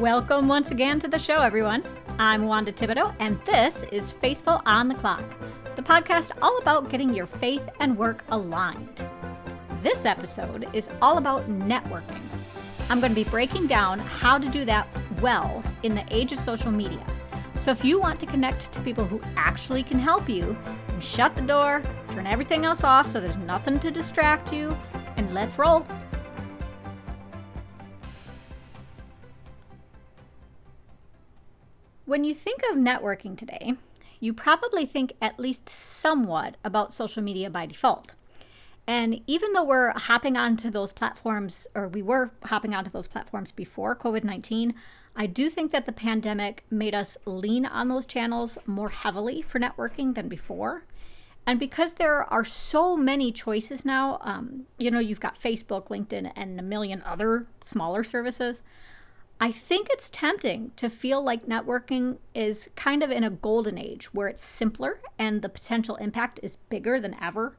Welcome once again to the show, everyone. I'm Wanda Thibodeau, and this is Faithful on the Clock, the podcast all about getting your faith and work aligned. This episode is all about networking. I'm going to be breaking down how to do that well in the age of social media. So if you want to connect to people who actually can help you, shut the door, turn everything else off so there's nothing to distract you, and let's roll. When you think of networking today, you probably think at least somewhat about social media by default. And even though we're hopping onto those platforms, or we were hopping onto those platforms before COVID 19, I do think that the pandemic made us lean on those channels more heavily for networking than before. And because there are so many choices now, um, you know, you've got Facebook, LinkedIn, and a million other smaller services. I think it's tempting to feel like networking is kind of in a golden age where it's simpler and the potential impact is bigger than ever.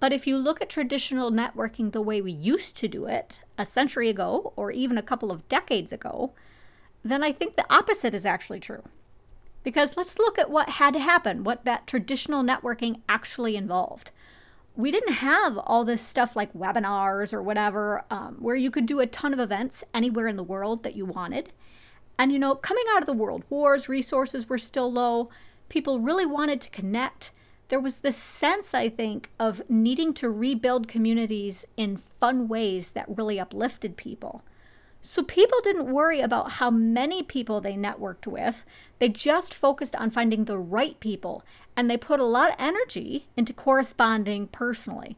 But if you look at traditional networking the way we used to do it a century ago or even a couple of decades ago, then I think the opposite is actually true. Because let's look at what had to happen, what that traditional networking actually involved we didn't have all this stuff like webinars or whatever, um, where you could do a ton of events anywhere in the world that you wanted. And, you know, coming out of the world wars, resources were still low. People really wanted to connect. There was this sense, I think, of needing to rebuild communities in fun ways that really uplifted people. So people didn't worry about how many people they networked with. They just focused on finding the right people and they put a lot of energy into corresponding personally.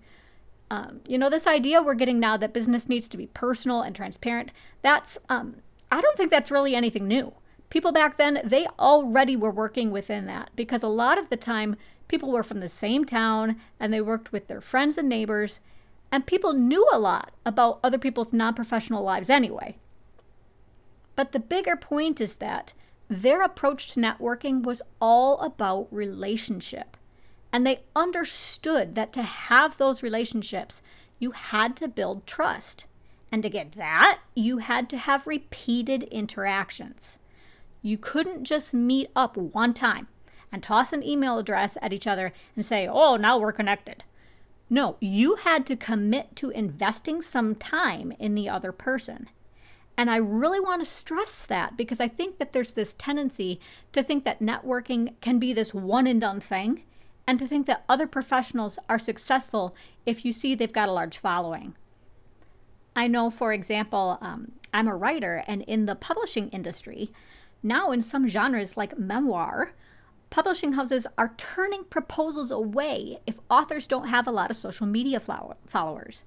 Um, you know, this idea we're getting now that business needs to be personal and transparent, that's, um, I don't think that's really anything new. People back then, they already were working within that because a lot of the time people were from the same town and they worked with their friends and neighbors, and people knew a lot about other people's non professional lives anyway. But the bigger point is that their approach to networking was all about relationship. And they understood that to have those relationships, you had to build trust. And to get that, you had to have repeated interactions. You couldn't just meet up one time and toss an email address at each other and say, oh, now we're connected. No, you had to commit to investing some time in the other person. And I really want to stress that because I think that there's this tendency to think that networking can be this one and done thing and to think that other professionals are successful if you see they've got a large following. I know, for example, um, I'm a writer, and in the publishing industry, now in some genres like memoir, publishing houses are turning proposals away if authors don't have a lot of social media followers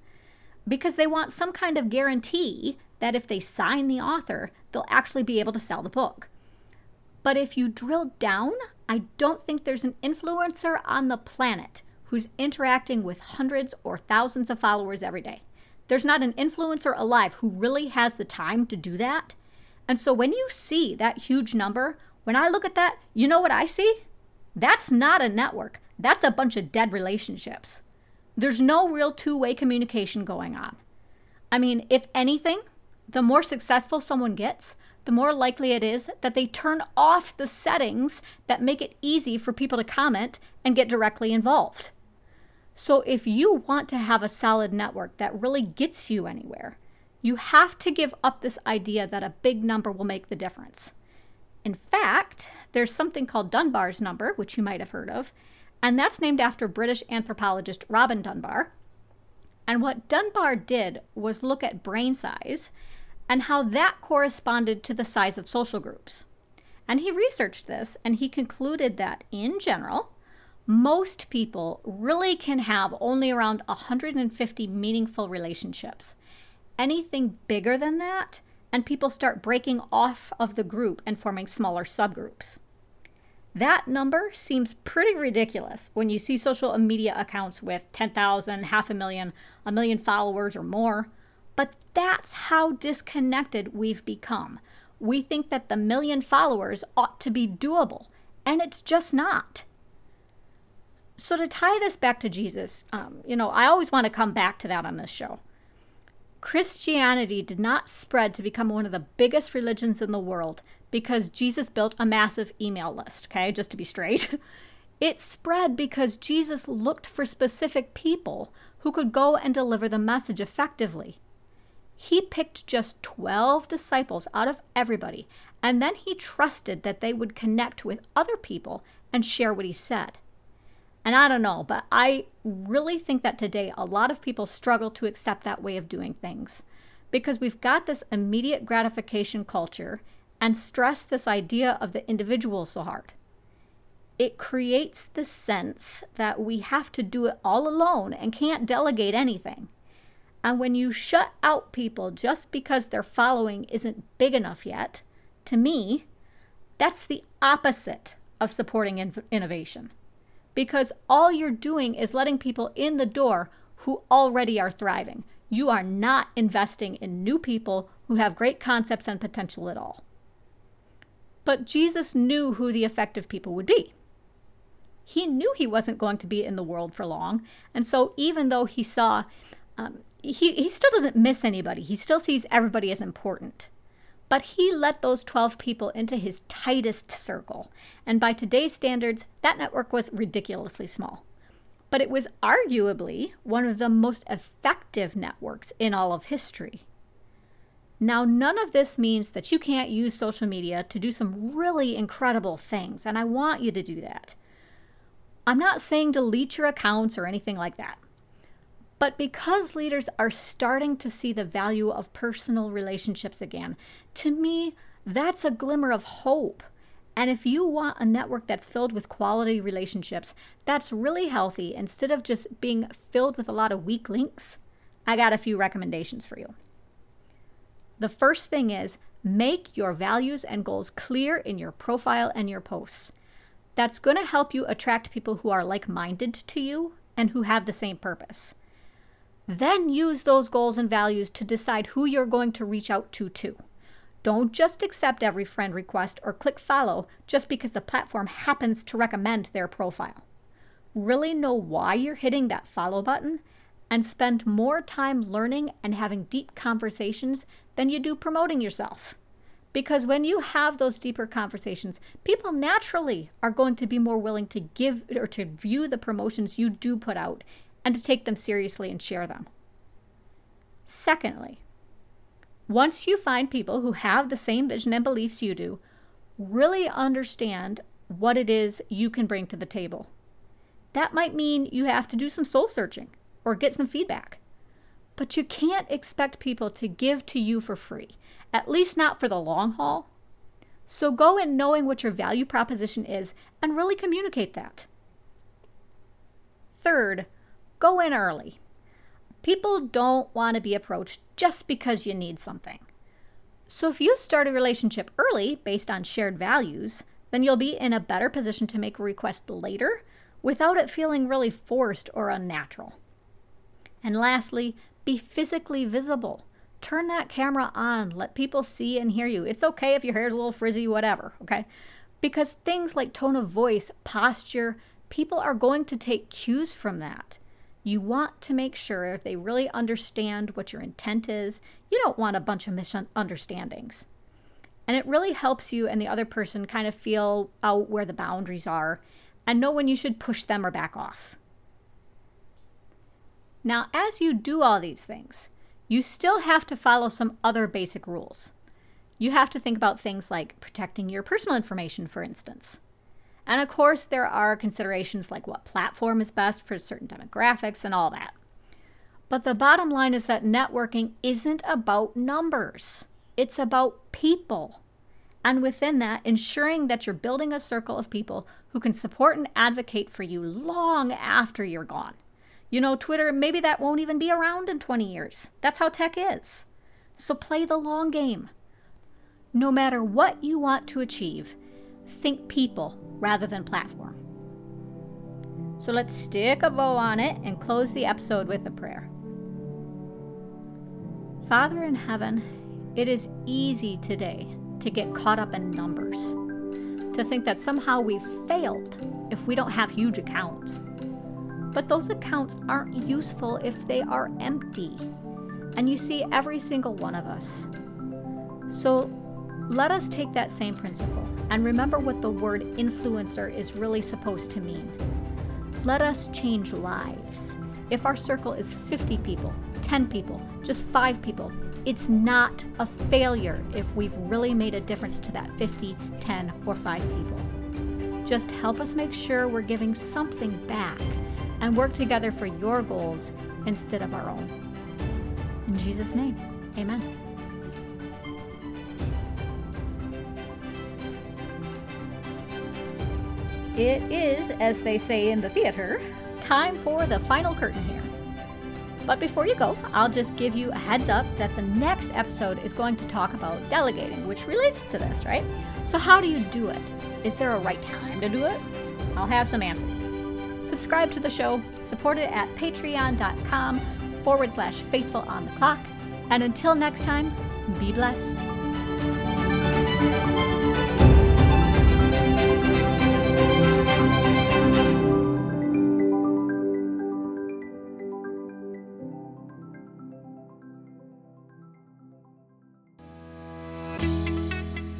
because they want some kind of guarantee that if they sign the author, they'll actually be able to sell the book. But if you drill down, I don't think there's an influencer on the planet who's interacting with hundreds or thousands of followers every day. There's not an influencer alive who really has the time to do that. And so when you see that huge number, when I look at that, you know what I see? That's not a network. That's a bunch of dead relationships. There's no real two way communication going on. I mean, if anything, the more successful someone gets, the more likely it is that they turn off the settings that make it easy for people to comment and get directly involved. So, if you want to have a solid network that really gets you anywhere, you have to give up this idea that a big number will make the difference. In fact, there's something called Dunbar's number, which you might have heard of, and that's named after British anthropologist Robin Dunbar. And what Dunbar did was look at brain size and how that corresponded to the size of social groups. And he researched this and he concluded that, in general, most people really can have only around 150 meaningful relationships. Anything bigger than that, and people start breaking off of the group and forming smaller subgroups. That number seems pretty ridiculous when you see social media accounts with 10,000, half a million, a million followers or more. But that's how disconnected we've become. We think that the million followers ought to be doable, and it's just not. So, to tie this back to Jesus, um, you know, I always want to come back to that on this show. Christianity did not spread to become one of the biggest religions in the world because Jesus built a massive email list, okay, just to be straight. It spread because Jesus looked for specific people who could go and deliver the message effectively. He picked just 12 disciples out of everybody, and then he trusted that they would connect with other people and share what he said. And I don't know, but I really think that today a lot of people struggle to accept that way of doing things because we've got this immediate gratification culture and stress this idea of the individual so hard. It creates the sense that we have to do it all alone and can't delegate anything. And when you shut out people just because their following isn't big enough yet, to me, that's the opposite of supporting in- innovation because all you're doing is letting people in the door who already are thriving. You are not investing in new people who have great concepts and potential at all. But Jesus knew who the effective people would be. He knew he wasn't going to be in the world for long. And so, even though he saw, um, he, he still doesn't miss anybody, he still sees everybody as important. But he let those 12 people into his tightest circle. And by today's standards, that network was ridiculously small. But it was arguably one of the most effective networks in all of history. Now, none of this means that you can't use social media to do some really incredible things, and I want you to do that. I'm not saying delete your accounts or anything like that. But because leaders are starting to see the value of personal relationships again, to me, that's a glimmer of hope. And if you want a network that's filled with quality relationships, that's really healthy instead of just being filled with a lot of weak links, I got a few recommendations for you. The first thing is make your values and goals clear in your profile and your posts. That's going to help you attract people who are like minded to you and who have the same purpose. Then use those goals and values to decide who you're going to reach out to too. Don't just accept every friend request or click follow just because the platform happens to recommend their profile. Really know why you're hitting that follow button and spend more time learning and having deep conversations than you do promoting yourself. Because when you have those deeper conversations, people naturally are going to be more willing to give or to view the promotions you do put out and to take them seriously and share them. Secondly, once you find people who have the same vision and beliefs you do, really understand what it is you can bring to the table. That might mean you have to do some soul searching or get some feedback. But you can't expect people to give to you for free, at least not for the long haul. So go in knowing what your value proposition is and really communicate that. Third, Go in early. People don't want to be approached just because you need something. So if you start a relationship early based on shared values, then you'll be in a better position to make a request later without it feeling really forced or unnatural. And lastly, be physically visible. Turn that camera on. Let people see and hear you. It's okay if your hair's a little frizzy, whatever, okay? Because things like tone of voice, posture, people are going to take cues from that. You want to make sure they really understand what your intent is. You don't want a bunch of misunderstandings. And it really helps you and the other person kind of feel out where the boundaries are and know when you should push them or back off. Now, as you do all these things, you still have to follow some other basic rules. You have to think about things like protecting your personal information, for instance. And of course, there are considerations like what platform is best for certain demographics and all that. But the bottom line is that networking isn't about numbers, it's about people. And within that, ensuring that you're building a circle of people who can support and advocate for you long after you're gone. You know, Twitter, maybe that won't even be around in 20 years. That's how tech is. So play the long game. No matter what you want to achieve, think people rather than platform. So let's stick a bow on it and close the episode with a prayer. Father in heaven, it is easy today to get caught up in numbers, to think that somehow we've failed if we don't have huge accounts. But those accounts aren't useful if they are empty. and you see every single one of us. So let us take that same principle and remember what the word influencer is really supposed to mean. Let us change lives. If our circle is 50 people, 10 people, just 5 people, it's not a failure if we've really made a difference to that 50, 10, or 5 people. Just help us make sure we're giving something back and work together for your goals instead of our own. In Jesus' name, amen. It is, as they say in the theater, time for the final curtain here. But before you go, I'll just give you a heads up that the next episode is going to talk about delegating, which relates to this, right? So, how do you do it? Is there a right time to do it? I'll have some answers. Subscribe to the show, support it at patreon.com forward slash faithful on the clock. And until next time, be blessed.